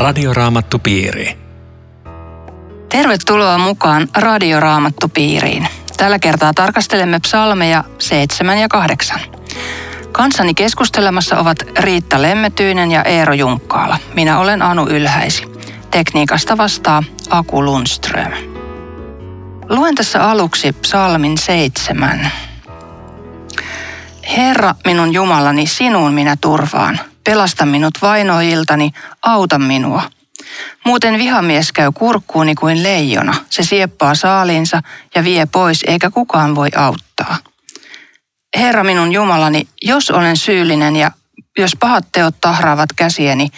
Radioraamattupiiri. Tervetuloa mukaan Radioraamattupiiriin. Tällä kertaa tarkastelemme psalmeja 7 ja 8. Kanssani keskustelemassa ovat Riitta Lemmetyinen ja Eero Junkkaala. Minä olen Anu Ylhäisi. Tekniikasta vastaa Aku Lundström. Luen tässä aluksi psalmin 7. Herra, minun Jumalani, sinuun minä turvaan. Pelasta minut vainoiltani, auta minua. Muuten vihamies käy kurkkuuni kuin leijona. Se sieppaa saaliinsa ja vie pois, eikä kukaan voi auttaa. Herra minun Jumalani, jos olen syyllinen ja jos pahat teot tahraavat käsieni,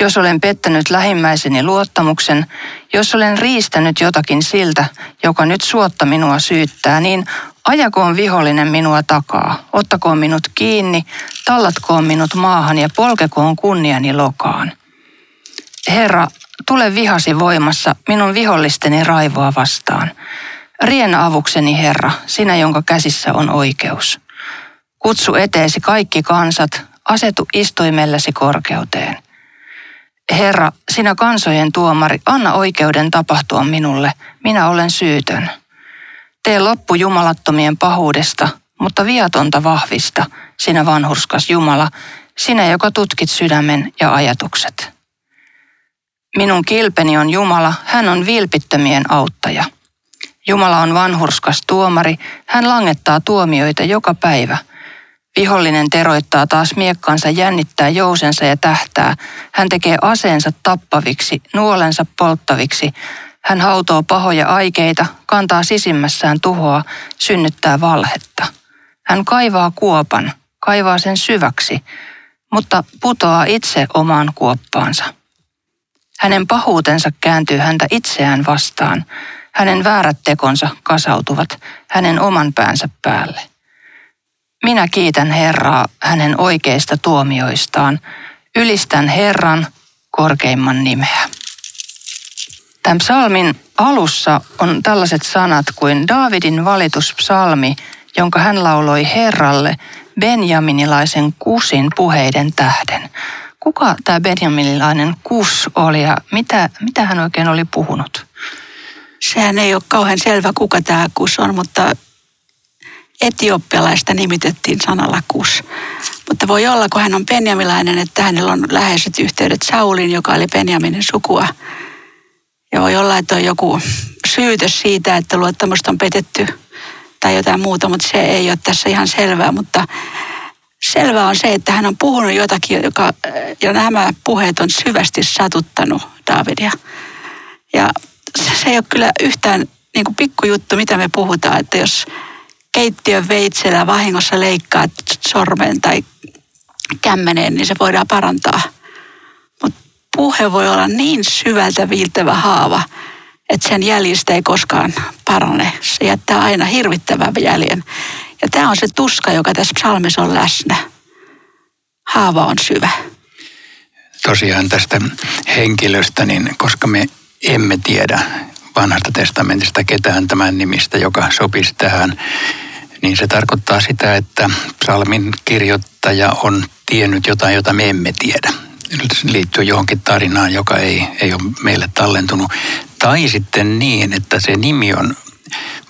jos olen pettänyt lähimmäiseni luottamuksen, jos olen riistänyt jotakin siltä, joka nyt suotta minua syyttää, niin Ajakoon vihollinen minua takaa, ottakoon minut kiinni, tallatkoon minut maahan ja polkekoon kunniani lokaan. Herra, tule vihasi voimassa minun vihollisteni raivoa vastaan. Riena avukseni, Herra, sinä, jonka käsissä on oikeus. Kutsu eteesi kaikki kansat, asetu istuimellesi korkeuteen. Herra, sinä kansojen tuomari, anna oikeuden tapahtua minulle, minä olen syytön. Tee loppu jumalattomien pahuudesta, mutta viatonta vahvista, sinä vanhurskas Jumala, sinä, joka tutkit sydämen ja ajatukset. Minun kilpeni on Jumala, hän on vilpittömien auttaja. Jumala on vanhurskas tuomari, hän langettaa tuomioita joka päivä. Vihollinen teroittaa taas miekkansa, jännittää jousensa ja tähtää. Hän tekee aseensa tappaviksi, nuolensa polttaviksi. Hän hautoo pahoja aikeita, kantaa sisimmässään tuhoa, synnyttää valhetta. Hän kaivaa kuopan, kaivaa sen syväksi, mutta putoaa itse omaan kuoppaansa. Hänen pahuutensa kääntyy häntä itseään vastaan. Hänen väärät tekonsa kasautuvat hänen oman päänsä päälle. Minä kiitän Herraa hänen oikeista tuomioistaan. Ylistän Herran korkeimman nimeä. Tämän psalmin alussa on tällaiset sanat kuin Daavidin valituspsalmi, jonka hän lauloi Herralle benjaminilaisen kusin puheiden tähden. Kuka tämä benjaminilainen kus oli ja mitä, mitä hän oikein oli puhunut? Sehän ei ole kauhean selvä, kuka tämä kus on, mutta etioppialaista nimitettiin sanalla kus. Mutta voi olla, kun hän on benjamilainen, että hänellä on läheiset yhteydet Saulin, joka oli Benjaminin sukua. Olla, että on joku syytös siitä, että luottamusta on petetty tai jotain muuta, mutta se ei ole tässä ihan selvää. Mutta selvää on se, että hän on puhunut jotakin, joka, ja nämä puheet on syvästi satuttanut Davidia. Ja se ei ole kyllä yhtään niin kuin pikkujuttu, mitä me puhutaan, että jos keittiön veitsellä vahingossa leikkaat sormen tai kämmeneen, niin se voidaan parantaa – puhe voi olla niin syvältä viiltävä haava, että sen jäljistä ei koskaan parane. Se jättää aina hirvittävän jäljen. Ja tämä on se tuska, joka tässä psalmissa on läsnä. Haava on syvä. Tosiaan tästä henkilöstä, niin koska me emme tiedä vanhasta testamentista ketään tämän nimistä, joka sopisi tähän, niin se tarkoittaa sitä, että psalmin kirjoittaja on tiennyt jotain, jota me emme tiedä liittyy johonkin tarinaan, joka ei, ei ole meille tallentunut. Tai sitten niin, että se nimi on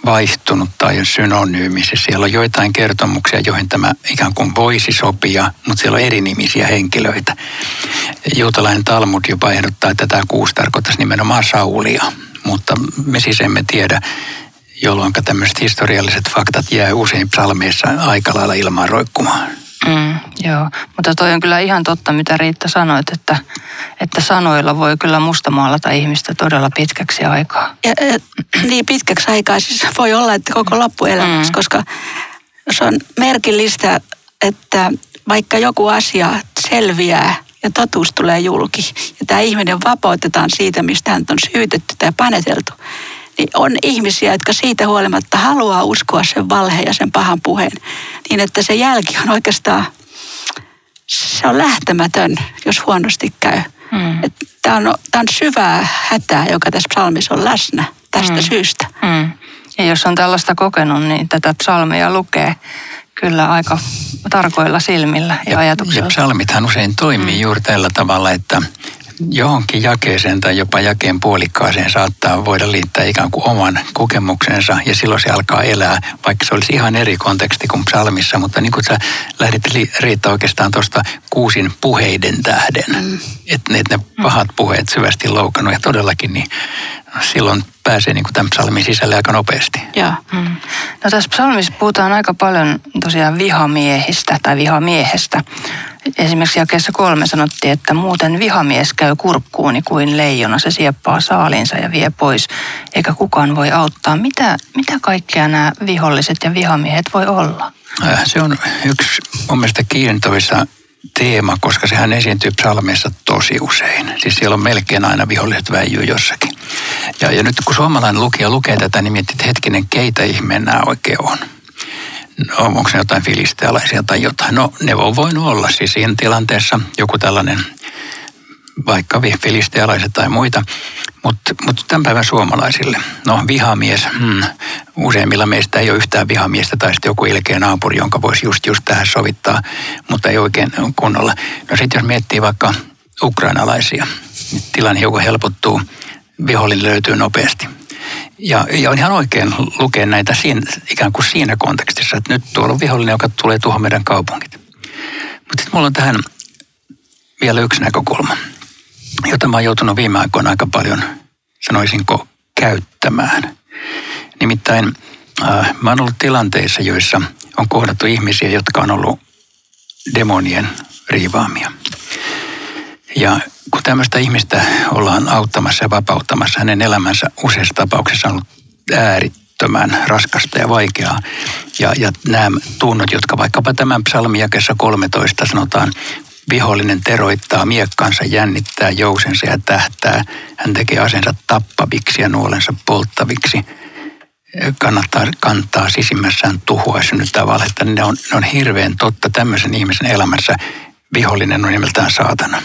vaihtunut tai on synonyymi. Siellä on joitain kertomuksia, joihin tämä ikään kuin voisi sopia, mutta siellä on eri nimisiä henkilöitä. Juutalainen Talmud jopa ehdottaa, että tämä kuusi tarkoittaisi nimenomaan Saulia, mutta me siis emme tiedä, jolloin tämmöiset historialliset faktat jää usein psalmeissa aika lailla ilmaan roikkumaan. Mm, joo, mutta toi on kyllä ihan totta, mitä Riitta sanoit, että, että sanoilla voi kyllä mustamaalata ihmistä todella pitkäksi aikaa. Ja, niin pitkäksi aikaa siis voi olla, että koko loppuelämäksi, mm. koska se on merkillistä, että vaikka joku asia selviää ja totuus tulee julki ja tämä ihminen vapautetaan siitä, mistä hän on syytetty tai paneteltu, on ihmisiä, jotka siitä huolimatta haluaa uskoa sen valheen ja sen pahan puheen. Niin että se jälki on oikeastaan, se on lähtemätön, jos huonosti käy. Mm. Tämä on, on syvää hätää, joka tässä psalmissa on läsnä tästä mm. syystä. Mm. Ja jos on tällaista kokenut, niin tätä psalmia lukee kyllä aika tarkoilla silmillä ja, ja ajatuksilla. Ja psalmithan usein toimii mm. juuri tällä tavalla, että johonkin jakeeseen tai jopa jakeen puolikkaaseen saattaa voida liittää ikään kuin oman kokemuksensa ja silloin se alkaa elää, vaikka se olisi ihan eri konteksti kuin psalmissa, mutta niin kuin sä lähdit Riitta oikeastaan tuosta kuusin puheiden tähden, mm. että ne, ne pahat puheet syvästi loukannut ja todellakin niin silloin pääsee niin kuin tämän psalmin sisälle aika nopeasti. Joo. Mm. No tässä psalmissa puhutaan aika paljon tosiaan vihamiehistä tai vihamiehestä. Esimerkiksi jakeessa kolme sanottiin, että muuten vihamies käy kurkkuuni kuin leijona. Se sieppaa saalinsa ja vie pois, eikä kukaan voi auttaa. Mitä, mitä kaikkea nämä viholliset ja vihamiehet voi olla? Äh, se on yksi mun mielestä kiintoisa teema, koska sehän esiintyy psalmeissa tosi usein. Siis siellä on melkein aina viholliset väijyy jossakin. Ja, ja nyt kun suomalainen lukija lukee tätä, niin miettii, että hetkinen, keitä ihmeen nämä oikein on no, onko se jotain filistealaisia tai jotain. No ne on voinut olla siis siinä tilanteessa joku tällainen vaikka filistealaiset tai muita, mutta mut tämän päivän suomalaisille, no vihamies, hmm, useimmilla meistä ei ole yhtään vihamiestä tai sitten joku ilkeä naapuri, jonka voisi just, just tähän sovittaa, mutta ei oikein kunnolla. No sitten jos miettii vaikka ukrainalaisia, niin tilanne hiukan helpottuu, vihollinen löytyy nopeasti. Ja, ja on ihan oikein lukea näitä siinä, ikään kuin siinä kontekstissa, että nyt tuolla on vihollinen, joka tulee tuohon meidän kaupungit. Mutta sitten mulla on tähän vielä yksi näkökulma, jota mä oon joutunut viime aikoina aika paljon, sanoisinko, käyttämään. Nimittäin äh, mä oon ollut tilanteissa, joissa on kohdattu ihmisiä, jotka on ollut demonien riivaamia. Ja kun tämmöistä ihmistä ollaan auttamassa ja vapauttamassa, hänen elämänsä useissa tapauksissa on ollut äärittömän raskasta ja vaikeaa. Ja, ja nämä tunnot, jotka vaikkapa tämän psalmijakessa 13 sanotaan, vihollinen teroittaa miekkansa, jännittää jousensa ja tähtää. Hän tekee asensa tappaviksi ja nuolensa polttaviksi. Kannattaa kantaa sisimmässään tuhoa ja synnyttää valhetta. Ne on, ne on hirveän totta tämmöisen ihmisen elämässä. Vihollinen on nimeltään saatana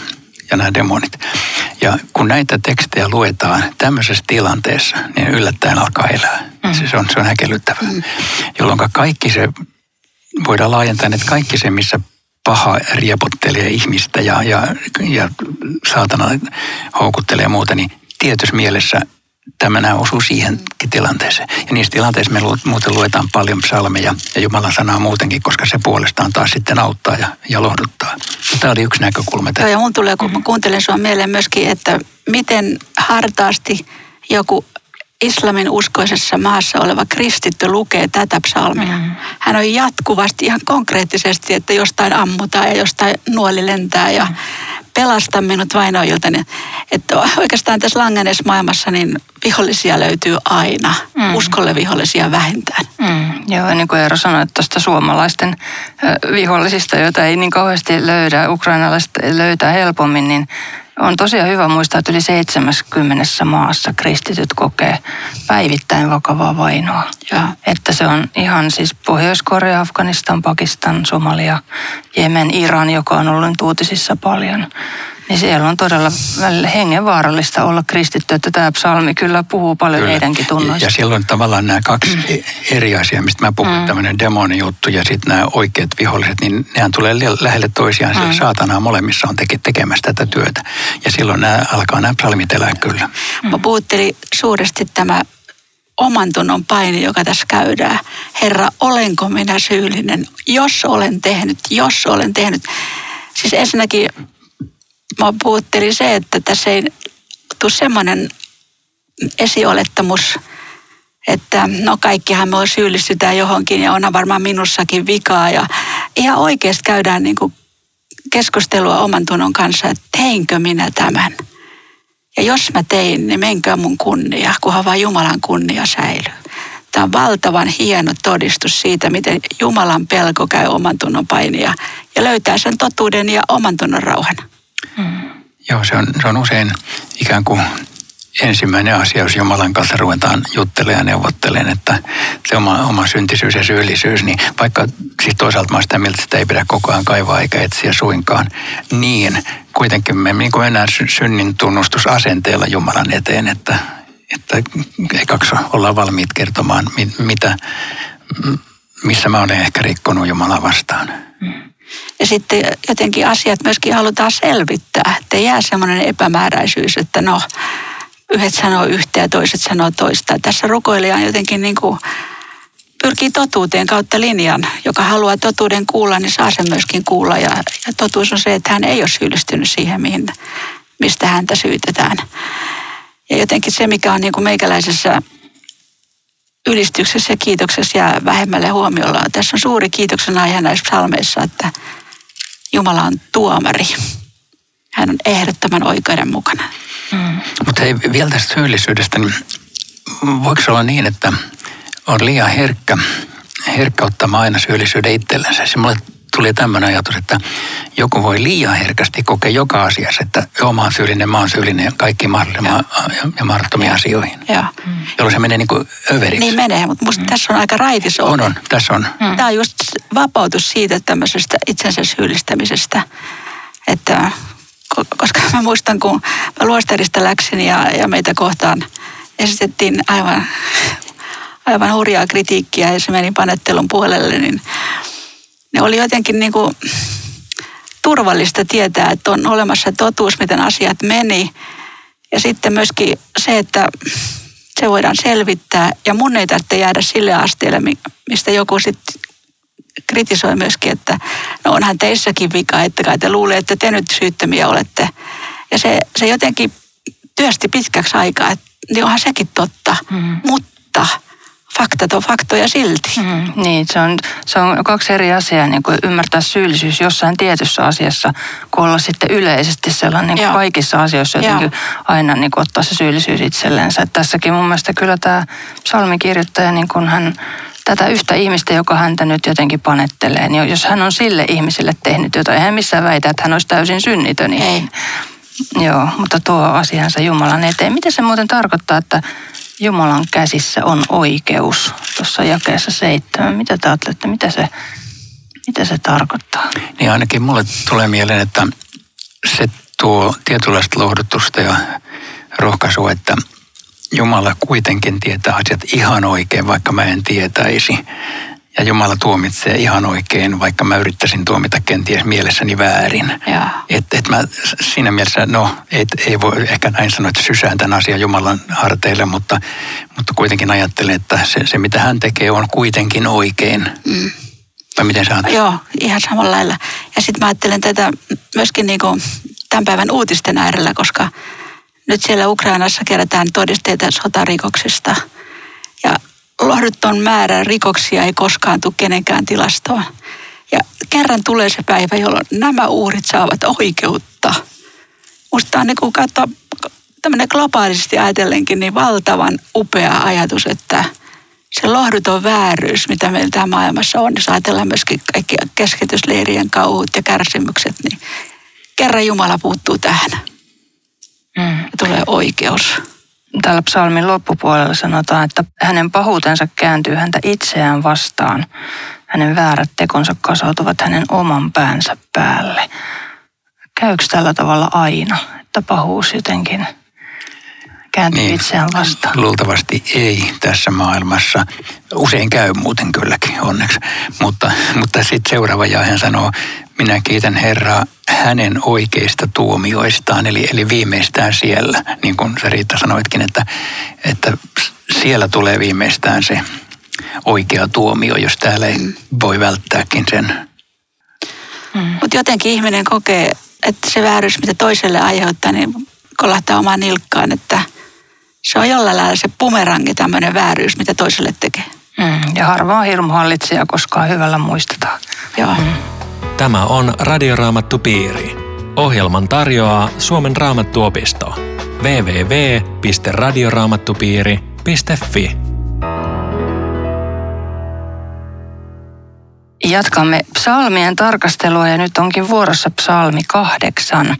ja nämä demonit. Ja kun näitä tekstejä luetaan tämmöisessä tilanteessa, niin yllättäen alkaa elää. Mm. Se, on, se on häkellyttävää. Mm. Jolloin kaikki se, voidaan laajentaa, että kaikki se, missä paha riepottelee ihmistä ja, ja, ja saatana houkuttelee muuta, niin tietyssä mielessä tämä osuu siihen tilanteeseen. Ja niissä tilanteissa me muuten luetaan paljon psalmeja ja Jumalan sanaa muutenkin, koska se puolestaan taas sitten auttaa ja, ja lohduttaa. Tämä oli yksi näkökulma. Joo, ja mun tulee, kun mä kuuntelen sua mieleen myöskin, että miten hartaasti joku islamin uskoisessa maassa oleva kristitty lukee tätä psalmia. Mm. Hän on jatkuvasti ihan konkreettisesti, että jostain ammutaan ja jostain nuoli lentää ja mm pelasta minut vainoilta. Että oikeastaan tässä langenes maailmassa niin vihollisia löytyy aina. Mm. Uskolle vihollisia vähintään. Mm. Joo, niin kuin Eero sanoi, tuosta suomalaisten vihollisista, joita ei niin kauheasti löydä, ukrainalaiset löytää helpommin, niin on tosiaan hyvä muistaa, että yli 70 maassa kristityt kokee päivittäin vakavaa vainoa. Ja. Että se on ihan siis Pohjois-Korea, Afganistan, Pakistan, Somalia, Jemen, Iran, joka on ollut uutisissa paljon. Niin siellä on todella hengenvaarallista olla kristitty, että tämä psalmi kyllä puhuu paljon kyllä. heidänkin tunnoista. Ja silloin tavallaan nämä kaksi mm. eri asiaa, mistä mä puhun, mm. tämmöinen demonijuttu ja sitten nämä oikeat viholliset, niin nehän tulee lähelle toisiaan. Mm. Saatanaa molemmissa on teke, tekemässä tätä työtä. Ja silloin nämä, alkaa nämä psalmit elää kyllä. Mm. Mä puhuttelin suuresti tämä oman tunnon paini, joka tässä käydään. Herra, olenko minä syyllinen? Jos olen tehnyt, jos olen tehnyt. Siis ensinnäkin mä puhuttelin se, että tässä ei tule semmoinen esiolettamus, että no kaikkihan me syyllistytään johonkin ja onhan varmaan minussakin vikaa. Ja ihan oikeasti käydään niin kuin keskustelua oman tunnon kanssa, että teinkö minä tämän. Ja jos mä tein, niin menkää mun kunnia, kunhan vaan Jumalan kunnia säilyy. Tämä on valtavan hieno todistus siitä, miten Jumalan pelko käy oman tunnon painia ja löytää sen totuuden ja oman tunnon rauhan. Joo, se on, se on usein ikään kuin ensimmäinen asia, jos Jumalan kanssa ruvetaan juttelemaan ja neuvottelemaan, että se oma, oma syntisyys ja syyllisyys, niin vaikka siis toisaalta mä sitä mieltä, että ei pidä koko ajan kaivaa eikä etsiä suinkaan, niin kuitenkin me niin kuin mennään synnin tunnustusasenteella Jumalan eteen, että, että ekaksi ollaan valmiit kertomaan, mitä, missä mä olen ehkä rikkonut Jumalaa vastaan. Mm. Ja sitten jotenkin asiat myöskin halutaan selvittää, että jää semmoinen epämääräisyys, että no, yhdet sanoo yhtä ja toiset sanoo toista. Tässä rukoilija on jotenkin niin kuin pyrkii totuuteen kautta linjan. Joka haluaa totuuden kuulla, niin saa sen myöskin kuulla. Ja, ja totuus on se, että hän ei ole syyllistynyt siihen, mihin, mistä häntä syytetään. Ja jotenkin se, mikä on niin kuin meikäläisessä ylistyksessä ja kiitoksessa ja vähemmälle huomiolla. Tässä on suuri kiitoksen aihe näissä psalmeissa, että Jumala on tuomari. Hän on ehdottoman oikeudenmukainen. Mm. Mutta hei, vielä tästä syyllisyydestä, niin voiko olla niin, että on liian herkkä, herkkä ottamaan aina syyllisyyden itsellensä? Se mulle tuli tämmöinen ajatus, että joku voi liian herkästi kokea joka asiassa, että joo, mä oon syyllinen, mä oon syyllinen ja kaikki mahdollisia ja, ja mahdottomia asioihin. Ja. Jolloin se menee niin kuin överiksi. Niin menee, mutta musta mm. tässä on aika raitis On, on, tässä on. Mm. Tämä on just vapautus siitä tämmöisestä itsensä syyllistämisestä, että koska mä muistan, kun mä luostarista läksin ja, ja meitä kohtaan esitettiin aivan, aivan hurjaa kritiikkiä ja se meni panettelun puolelle, niin ne oli jotenkin niin kuin turvallista tietää, että on olemassa totuus, miten asiat meni. Ja sitten myöskin se, että se voidaan selvittää ja mun ei tarvitse jäädä sille asteelle, mistä joku sitten kritisoi myöskin, että no onhan teissäkin vika, että kai te luulee, että te nyt syyttömiä olette. Ja se, se jotenkin työsti pitkäksi aikaa, että niin onhan sekin totta, mm. mutta faktat on faktoja silti. Mm, niin, se on, se on kaksi eri asiaa, niin kuin ymmärtää syyllisyys jossain tietyssä asiassa, kun olla sitten yleisesti sellainen niin kaikissa asioissa jotenkin Joo. aina niin kuin ottaa se syyllisyys itsellensä. Et tässäkin mun mielestä kyllä tämä psalmikirjoittaja, niin kun hän tätä yhtä ihmistä, joka häntä nyt jotenkin panettelee, niin jos hän on sille ihmiselle tehnyt jotain, hän missään väitä, että hän olisi täysin synnitön. Niin, Ei. Joo, mutta tuo asiansa Jumalan eteen. Mitä se muuten tarkoittaa, että Jumalan käsissä on oikeus tuossa jakeessa seitsemän. Mitä te ajattelette, mitä se, mitä se tarkoittaa? Niin ainakin mulle tulee mieleen, että se tuo tietynlaista lohdutusta ja rohkaisua, että Jumala kuitenkin tietää asiat ihan oikein, vaikka mä en tietäisi. Ja Jumala tuomitsee ihan oikein, vaikka mä yrittäisin tuomita kenties mielessäni väärin. Että et mä siinä mielessä, no et, ei voi ehkä näin sanoa, että sysään tämän asian Jumalan harteille, mutta, mutta kuitenkin ajattelen, että se, se mitä hän tekee on kuitenkin oikein. Mm. Vai miten sä ajattelet? Joo, ihan samalla lailla. Ja sitten mä ajattelen tätä myöskin niin kuin tämän päivän uutisten äärellä, koska nyt siellä Ukrainassa kerätään todisteita sotarikoksista. Ja lohduton määrä rikoksia ei koskaan tule kenenkään tilastoon. Ja kerran tulee se päivä, jolloin nämä uhrit saavat oikeutta. Musta on niin kuin katsoa tämmöinen globaalisti ajatellenkin niin valtavan upea ajatus, että se lohduton vääryys, mitä meillä täällä maailmassa on, jos ajatellaan myöskin kaikki keskitysleirien kauhut ja kärsimykset, niin kerran Jumala puuttuu tähän. Mm. Tulee oikeus täällä psalmin loppupuolella sanotaan, että hänen pahuutensa kääntyy häntä itseään vastaan. Hänen väärät tekonsa kasautuvat hänen oman päänsä päälle. Käykö tällä tavalla aina, että pahuus jotenkin kääntyy niin, itseään vastaan? Luultavasti ei tässä maailmassa. Usein käy muuten kylläkin, onneksi. Mutta, mutta sitten seuraava jahe sanoo, minä kiitän Herraa hänen oikeista tuomioistaan, eli, eli viimeistään siellä, niin kuin sä Riitta sanoitkin, että, että siellä tulee viimeistään se oikea tuomio, jos täällä ei voi välttääkin sen. Mm. Mutta jotenkin ihminen kokee, että se vääryys, mitä toiselle aiheuttaa, niin kolahtaa omaan nilkkaan, että se on jollain lailla se pumerangi, tämmöinen vääryys, mitä toiselle tekee. Mm. Ja harvaa hirmuhallitsija koskaan hyvällä muistetaan. Joo. Mm. Tämä on Radioraamattu Piiri. Ohjelman tarjoaa Suomen raamattuopisto. www.radioraamattupiiri.fi Jatkamme psalmien tarkastelua ja nyt onkin vuorossa psalmi kahdeksan.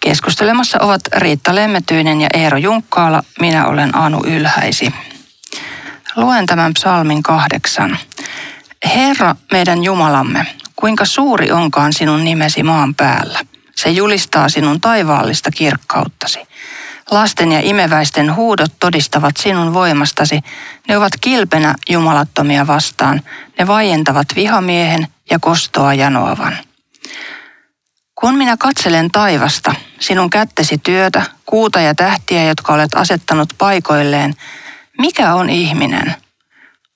Keskustelemassa ovat Riitta Lemmetyinen ja Eero Junkkaala. Minä olen Anu Ylhäisi. Luen tämän psalmin kahdeksan. Herra, meidän Jumalamme, kuinka suuri onkaan sinun nimesi maan päällä. Se julistaa sinun taivaallista kirkkauttasi. Lasten ja imeväisten huudot todistavat sinun voimastasi. Ne ovat kilpenä jumalattomia vastaan. Ne vaientavat vihamiehen ja kostoa janoavan. Kun minä katselen taivasta, sinun kättesi työtä, kuuta ja tähtiä, jotka olet asettanut paikoilleen, mikä on ihminen?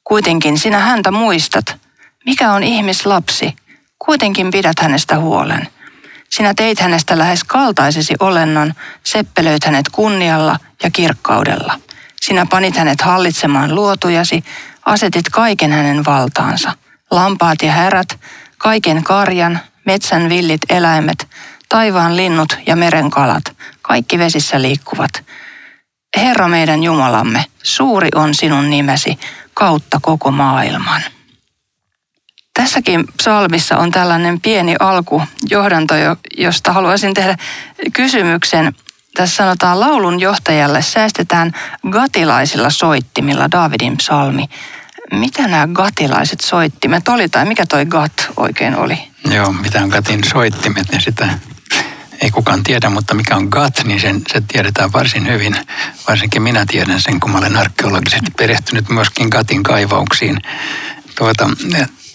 Kuitenkin sinä häntä muistat. Mikä on ihmislapsi? Kuitenkin pidät hänestä huolen. Sinä teit hänestä lähes kaltaisesi olennon, seppelöit hänet kunnialla ja kirkkaudella. Sinä panit hänet hallitsemaan luotujasi, asetit kaiken hänen valtaansa. Lampaat ja härät, kaiken karjan, metsän villit eläimet, taivaan linnut ja meren kalat, kaikki vesissä liikkuvat. Herra meidän Jumalamme, suuri on sinun nimesi kautta koko maailman. Tässäkin psalmissa on tällainen pieni alku, johdanto, josta haluaisin tehdä kysymyksen. Tässä sanotaan laulun johtajalle säästetään gatilaisilla soittimilla Davidin psalmi. Mitä nämä gatilaiset soittimet oli tai mikä toi gat oikein oli? Joo, mitä on gatin soittimet, niin sitä ei kukaan tiedä, mutta mikä on GAT, niin sen, se tiedetään varsin hyvin. Varsinkin minä tiedän sen, kun mä olen arkeologisesti perehtynyt myöskin GATin kaivauksiin. Tuota,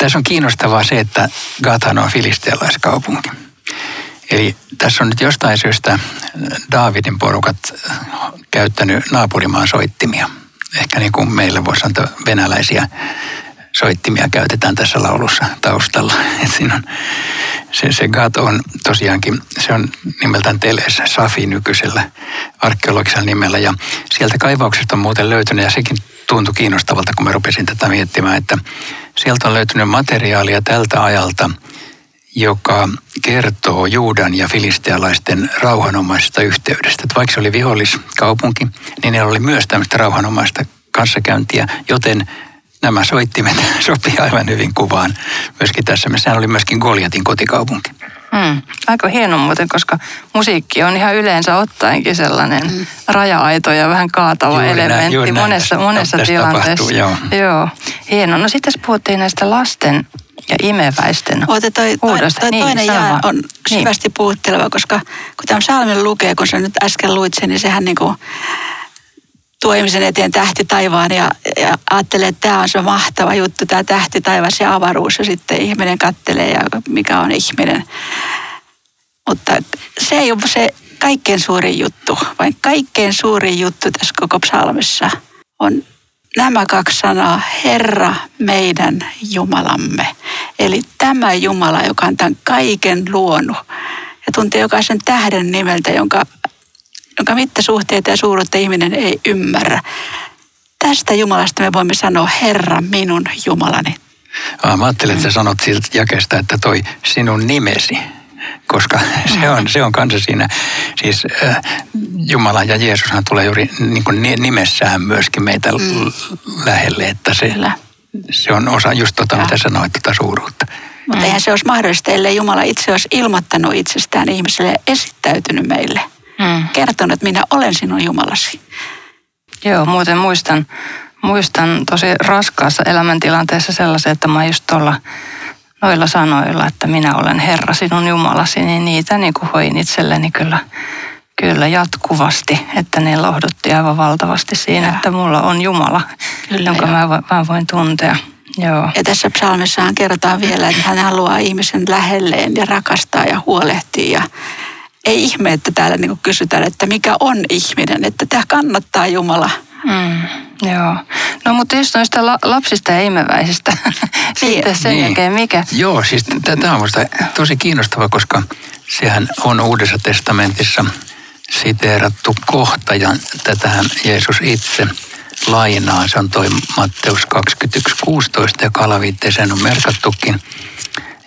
tässä on kiinnostavaa se, että Gathan on filistealaiskaupunki. Eli tässä on nyt jostain syystä Daavidin porukat käyttänyt naapurimaan soittimia. Ehkä niin kuin meillä voisi sanoa venäläisiä soittimia käytetään tässä laulussa taustalla. Siinä on, se, se Gat on tosiaankin, se on nimeltään Teles Safi nykyisellä arkeologisella nimellä. Ja sieltä kaivauksesta on muuten löytynyt, ja sekin tuntui kiinnostavalta, kun mä rupesin tätä miettimään, että sieltä on löytynyt materiaalia tältä ajalta, joka kertoo Juudan ja filistealaisten rauhanomaisesta yhteydestä. Että vaikka se oli viholliskaupunki, niin ne oli myös tämmöistä rauhanomaista kanssakäyntiä, joten nämä soittimet sopii aivan hyvin kuvaan myöskin tässä. Sehän oli myöskin Goliatin kotikaupunki. Hmm. Aika hieno muuten, koska musiikki on ihan yleensä ottaenkin sellainen hmm. raja-aito ja vähän kaatava juuri elementti näin, monessa, näin. monessa no, tilanteessa. Tapahtuu, joo. joo. Hieno. No sitten puhuttiin näistä lasten ja imeväisten Oota, toi, huudosta. Toi, toi niin, toinen jää on niin. syvästi niin. puhutteleva, koska kun tämän salmin lukee, kun sä nyt äsken luit sen, niin sehän niin kuin tuo ihmisen eteen tähti taivaan ja, ja ajattelee, että tämä on se mahtava juttu, tämä tähti taivas ja avaruus ja sitten ihminen kattelee ja mikä on ihminen. Mutta se ei ole se kaikkein suurin juttu, vaan kaikkein suurin juttu tässä koko psalmissa on nämä kaksi sanaa, Herra meidän Jumalamme. Eli tämä Jumala, joka on tämän kaiken luonut ja tuntee jokaisen tähden nimeltä, jonka jonka mittasuhteita ja suuruutta ihminen ei ymmärrä. Tästä Jumalasta me voimme sanoa, Herra minun Jumalani. Ah, mä ajattelin, että sä sanot siltä jakesta, että toi sinun nimesi, koska se on, se on kanssa siinä, siis äh, Jumala ja Jeesushan tulee juuri niin kuin nimessään myöskin meitä mm. lähelle, että se, se on osa just tota, mitä sanoit, tota suuruutta. Mutta mm. eihän se olisi mahdollista, ellei Jumala itse olisi ilmoittanut itsestään ihmiselle ja esittäytynyt meille mm. kertonut, että minä olen sinun Jumalasi. Joo, muuten muistan, muistan tosi raskaassa elämäntilanteessa sellaisen, että mä just tuolla noilla sanoilla, että minä olen Herra sinun Jumalasi, niin niitä niin kuin hoin itselleni kyllä, kyllä jatkuvasti, että ne lohdutti aivan valtavasti siinä, ja. että mulla on Jumala, kyllä, jonka mä, mä voin tuntea. Joo. Ja tässä psalmissahan kerrotaan vielä, että hän haluaa ihmisen lähelleen ja rakastaa ja huolehtii ja ei ihme, että täällä niin kysytään, että mikä on ihminen, että tämä kannattaa Jumala. Mm, joo. No mutta just noista la- lapsista ja imeväisistä, sitten sen niin. jälkeen mikä? Joo, siis tämä on minusta tosi kiinnostava, koska sehän on Uudessa testamentissa siteerattu kohta ja tätähän Jeesus itse lainaa. Se on toi Matteus 21.16 ja kalaviitteeseen on merkattukin.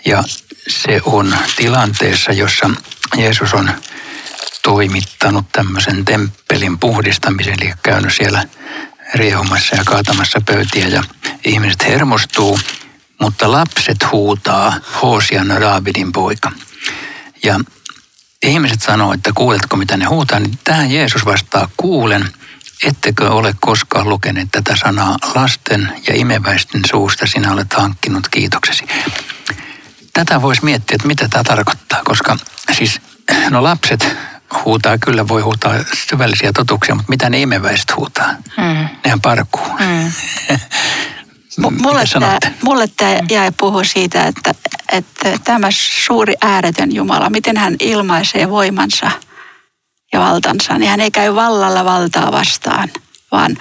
Ja se on tilanteessa, jossa Jeesus on toimittanut tämmöisen temppelin puhdistamisen, eli käynyt siellä riehumassa ja kaatamassa pöytiä ja ihmiset hermostuu, mutta lapset huutaa Hoosian Raavidin poika. Ja ihmiset sanoo, että kuuletko mitä ne huutaa, niin tähän Jeesus vastaa, kuulen, ettekö ole koskaan lukeneet tätä sanaa lasten ja imeväisten suusta sinä olet hankkinut kiitoksesi tätä voisi miettiä, että mitä tämä tarkoittaa, koska siis no lapset huutaa, kyllä voi huutaa syvällisiä totuuksia, mutta mitä ne imeväiset huutaa? Mm. Nehän parkuu. Mm. mulle, tämä, mulle tämä jäi puhua siitä, että, että tämä suuri ääretön Jumala, miten hän ilmaisee voimansa ja valtansa, niin hän ei käy vallalla valtaa vastaan, vaan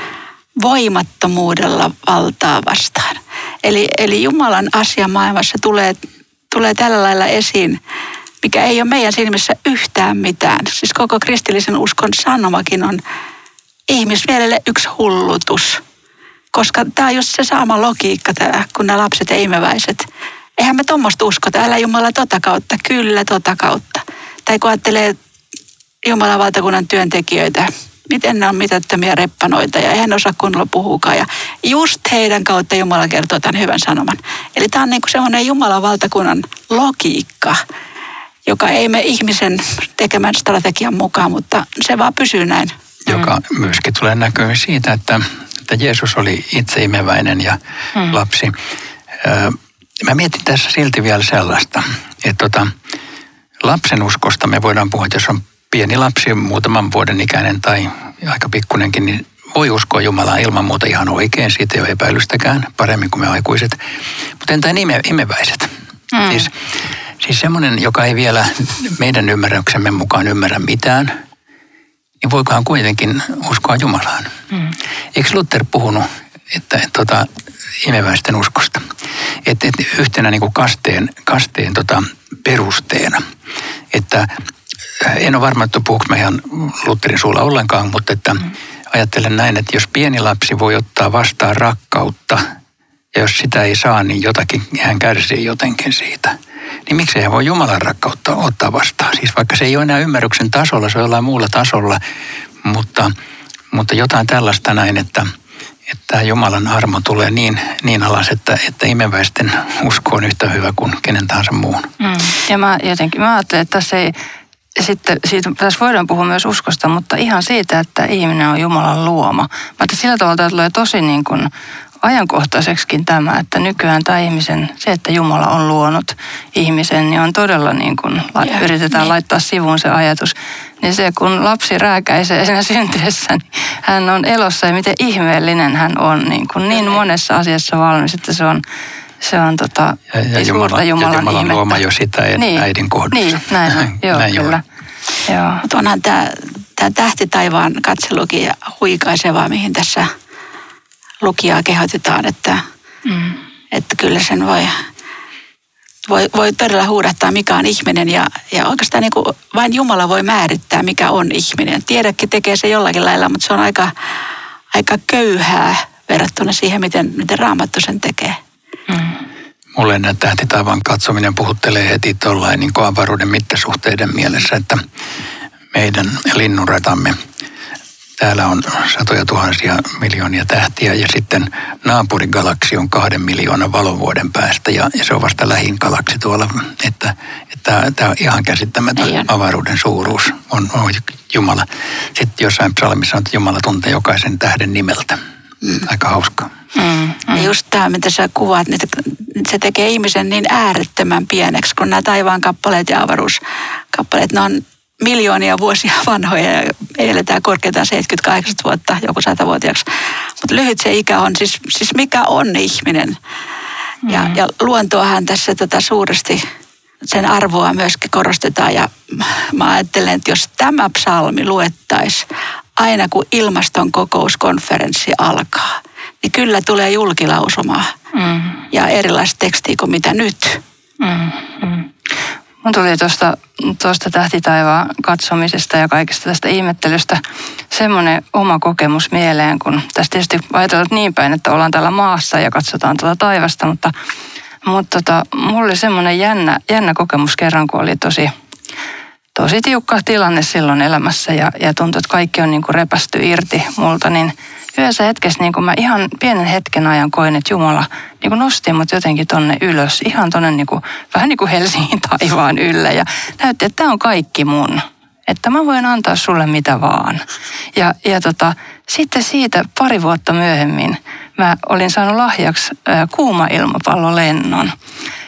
voimattomuudella valtaa vastaan. Eli, eli Jumalan asia maailmassa tulee, tulee tällä lailla esiin, mikä ei ole meidän silmissä yhtään mitään. Siis koko kristillisen uskon sanomakin on ihmismielelle yksi hullutus. Koska tämä on just se sama logiikka, tää, kun nämä lapset ja imeväiset. Eihän me tuommoista uskota, älä Jumala tota kautta, kyllä tota kautta. Tai kun ajattelee Jumalan valtakunnan työntekijöitä, miten ne on mitättömiä reppanoita ja eihän osaa kunnolla puhukaan. Ja just heidän kautta Jumala kertoo tämän hyvän sanoman. Eli tämä on niin kuin semmoinen Jumalan valtakunnan logiikka, joka ei me ihmisen tekemän strategian mukaan, mutta se vaan pysyy näin. Joka mm. myöskin tulee näkyä siitä, että, että Jeesus oli itse imeväinen ja mm. lapsi. Mä mietin tässä silti vielä sellaista, että tota, lapsen uskosta me voidaan puhua, että jos on pieni lapsi, muutaman vuoden ikäinen tai aika pikkunenkin, niin voi uskoa Jumalaa ilman muuta ihan oikein, siitä ei ole epäilystäkään, paremmin kuin me aikuiset. Mutta entä ime, imeväiset? Mm. Siis, siis semmoinen, joka ei vielä meidän ymmärryksemme mukaan ymmärrä mitään, niin voikohan kuitenkin uskoa Jumalaan. Mm. Eikö Luther puhunut, että, että tota, imeväisten uskosta, että, että yhtenä niin kuin kasteen, kasteen tota, perusteena, että en ole varma, että puhuuko mä ihan Lutherin suulla ollenkaan, mutta että mm. ajattelen näin, että jos pieni lapsi voi ottaa vastaan rakkautta, ja jos sitä ei saa, niin jotakin, hän kärsii jotenkin siitä. Niin miksei hän voi Jumalan rakkautta ottaa vastaan? Siis vaikka se ei ole enää ymmärryksen tasolla, se on jollain muulla tasolla, mutta, mutta jotain tällaista näin, että, että Jumalan armo tulee niin, niin alas, että, että imeväisten usko on yhtä hyvä kuin kenen tahansa muun. Mm. Ja mä jotenkin mä ajattelen, että tässä ei sitten siitä, tässä voidaan puhua myös uskosta, mutta ihan siitä, että ihminen on Jumalan luoma. Mutta sillä tavalla tämä tulee tosi niin kuin ajankohtaiseksikin tämä, että nykyään tämä ihmisen, se, että Jumala on luonut ihmisen, niin on todella niin kuin, ja, yritetään niin. laittaa sivuun se ajatus. Niin se, kun lapsi rääkäisee siinä syntyessä, niin hän on elossa ja miten ihmeellinen hän on niin, kuin niin monessa asiassa valmis, että se on se on tota, ja, ja Jumala, Jumalan, ja Jumalan luoma jo sitä niin, äidin kohdussa. Niin, näin on. Joo, näin kyllä. Joo. Mutta onhan tämä, tämä tähtitaivaan katselukin huikaiseva, mihin tässä lukijaa kehotetaan, että, mm. että kyllä sen voi, voi, voi todella huudattaa, mikä on ihminen ja, ja oikeastaan niin kuin vain Jumala voi määrittää, mikä on ihminen. Tiedäkin tekee se jollakin lailla, mutta se on aika, aika köyhää verrattuna siihen, miten, miten Raamattu sen tekee. Mm. Mulle näitä tähtitaivaan katsominen puhuttelee heti tuollain niin avaruuden mittasuhteiden mielessä, että meidän linnunratamme, täällä on satoja tuhansia miljoonia tähtiä ja sitten naapurigalaksi on kahden miljoonan valovuoden päästä ja, ja se on vasta lähin galaksi tuolla, että, että tämä on ihan käsittämätön avaruuden suuruus on, on Jumala. Sitten jossain psalmissa on, että Jumala tuntee jokaisen tähden nimeltä. Mm. Aika hauskaa. Mm, mm. Ja just tämä, mitä sä kuvaat, niin se tekee ihmisen niin äärettömän pieneksi, kun nämä taivaan kappaleet ja avaruuskappaleet, ne on miljoonia vuosia vanhoja ja eletään korkeintaan 78 vuotta, joku satavuotiaaksi. Mutta lyhyt se ikä on, siis, siis mikä on ihminen. Ja, mm. ja luontoahan tässä tota suuresti sen arvoa myöskin korostetaan ja mä ajattelen, että jos tämä psalmi luettaisiin aina kun ilmaston kokouskonferenssi alkaa, niin kyllä tulee julkilausumaa mm. ja erilaista tekstiä kuin mitä nyt. Mm. Mm. Mun tuli tuosta, tuosta tähtitaivaan katsomisesta ja kaikesta tästä ihmettelystä semmoinen oma kokemus mieleen, kun tässä tietysti ajatellaan niin päin, että ollaan täällä maassa ja katsotaan tuota taivasta, mutta, mutta tota, mulla oli semmoinen jännä, jännä kokemus kerran, kun oli tosi, tosi tiukka tilanne silloin elämässä ja, ja tuntui, että kaikki on niin kuin repästy irti multa, niin yhdessä hetkessä niin kuin mä ihan pienen hetken ajan koin, että Jumala niin kuin nosti mut jotenkin tonne ylös, ihan tonne niin kuin, vähän niin kuin Helsingin taivaan ylle ja näytti, että tämä on kaikki mun. Että mä voin antaa sulle mitä vaan. Ja, ja tota, sitten siitä pari vuotta myöhemmin mä olin saanut lahjaksi äh, kuuma ilmapallolennon.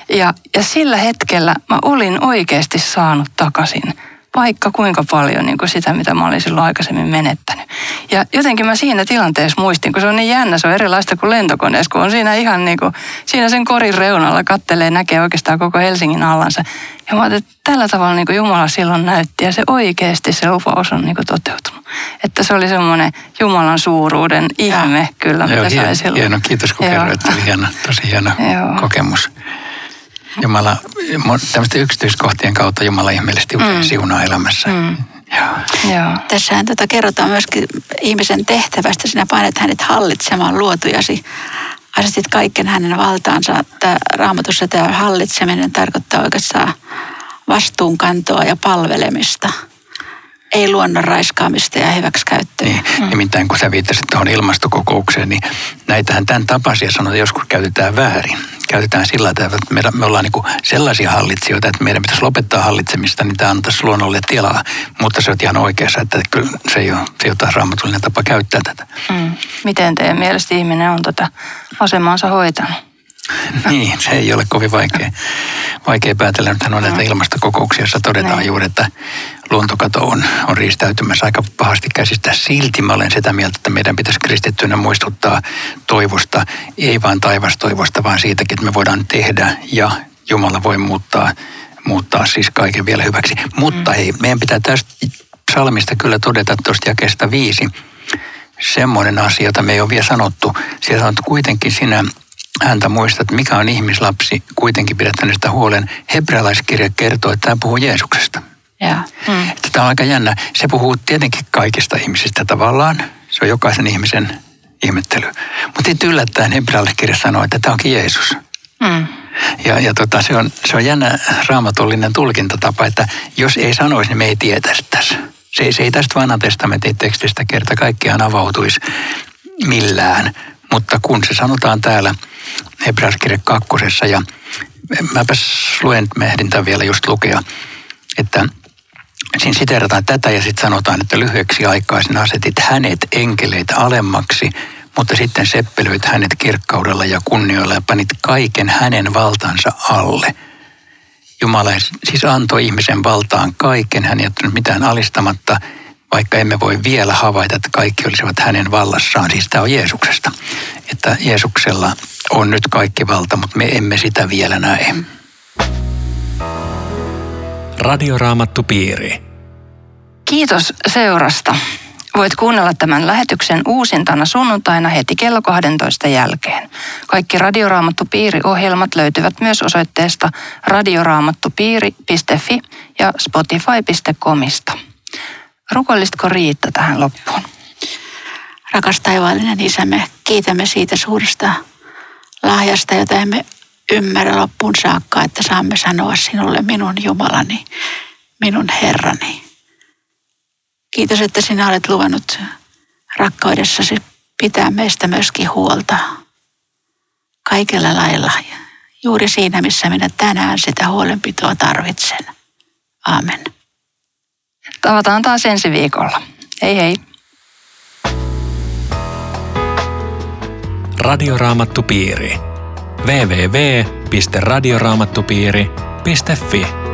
Ja, ja sillä hetkellä mä olin oikeasti saanut takaisin vaikka kuinka paljon niin kuin sitä, mitä mä olin silloin aikaisemmin menettänyt. Ja jotenkin mä siinä tilanteessa muistin, kun se on niin jännä, se on erilaista kuin lentokoneessa, kun on siinä ihan niin kuin, siinä sen korin reunalla kattelee, näkee oikeastaan koko Helsingin allansa. Ja mä ajattelin, että tällä tavalla niin kuin Jumala silloin näytti ja se oikeasti se lupaus on niin kuin toteutunut. Että se oli semmoinen Jumalan suuruuden ihme ja. kyllä, mitä Joo, sai hieno, silloin. hieno, kiitos kun Joo. kerroit, hieno, tosi hieno kokemus. Jumala, tämmöisten yksityiskohtien kautta Jumala ihmeellisesti usein Mm. siunaa elämässä. Mm. Joo. Joo. Tässähän tota kerrotaan myöskin ihmisen tehtävästä. Sinä painat hänet hallitsemaan luotujasi. Asetit kaiken hänen valtaansa. Tämä, raamatussa tämä hallitseminen tarkoittaa oikeastaan vastuunkantoa ja palvelemista. Ei luonnon raiskaamista ja hyväksikäyttöä. Niin, mm. Nimittäin kun sä viittasit tuohon ilmastokokoukseen, niin näitähän tämän tapaisia sanoja joskus käytetään väärin. Käytetään sillä että me, me ollaan niin sellaisia hallitsijoita, että meidän pitäisi lopettaa hallitsemista, niin tämä antaisi luonnolle tilaa. Mutta se on ihan oikeassa, että kyllä se ei ole, se ei ole taas raamatullinen tapa käyttää tätä. Mm. Miten teidän mielestä ihminen on tätä asemaansa hoitanut? Niin, se ei ole kovin vaikea, vaikea päätellä. Nythän on näitä ilmastokokouksia, joissa todetaan Niin. juuri, että luontokato on, on riistäytymässä aika pahasti käsistä. Silti mä olen sitä mieltä, että meidän pitäisi kristittynä muistuttaa toivosta, ei vain taivastoivosta, vaan siitäkin, että me voidaan tehdä ja Jumala voi muuttaa, muuttaa siis kaiken vielä hyväksi. Mutta hei, meidän pitää tästä psalmista kyllä todeta tuosta jakeesta viisi, semmoinen asia, jota me ei ole vielä sanottu. Siellä sanottu kuitenkin sinä häntä muistat, että mikä on ihmislapsi, kuitenkin pidät hänestä huolen. Hebrealaiskirja kertoo, että tämä puhuu Jeesuksesta. Ja. Mm. Että Tämä on aika jännä. Se puhuu tietenkin kaikista ihmisistä tavallaan. Se on jokaisen ihmisen ihmettely. Mutta sitten yllättäen hebrealaiskirja sanoo, että tämä onkin Jeesus. Mm. Ja, ja tota, se, on, se on jännä raamatullinen tulkintatapa, että jos ei sanoisi, niin me ei tietäisi tässä. Se, se ei tästä vanhan testamentin tekstistä kerta kaikkiaan avautuisi millään. Mutta kun se sanotaan täällä Hebraiskirja kakkosessa ja mäpäs luen, mä ehdin tämän vielä just lukea, että siinä siterataan tätä ja sitten sanotaan, että lyhyeksi aikaa sinä asetit hänet enkeleitä alemmaksi, mutta sitten seppelöit hänet kirkkaudella ja kunnioilla ja panit kaiken hänen valtansa alle. Jumala siis antoi ihmisen valtaan kaiken, hän ei jättänyt mitään alistamatta, vaikka emme voi vielä havaita, että kaikki olisivat hänen vallassaan. Siis tämä on Jeesuksesta, että Jeesuksella on nyt kaikki valta, mutta me emme sitä vielä näe. Radioraamattupiiri. Kiitos seurasta. Voit kuunnella tämän lähetyksen uusintana sunnuntaina heti kello 12 jälkeen. Kaikki Radioraamattupiiri-ohjelmat löytyvät myös osoitteesta radioraamattupiiri.fi ja spotify.comista. Rukoilistko Riitta tähän loppuun? Rakas taivaallinen isä, me kiitämme siitä suuresta lahjasta, jota emme ymmärrä loppuun saakka, että saamme sanoa sinulle minun Jumalani, minun Herrani. Kiitos, että sinä olet luvannut rakkaudessasi pitää meistä myöskin huolta kaikella lailla. Juuri siinä, missä minä tänään sitä huolenpitoa tarvitsen. Aamen. Tavataan taas ensi viikolla. Hei hei. Radioraamattupiiri. www.radioraamattupiiri.fi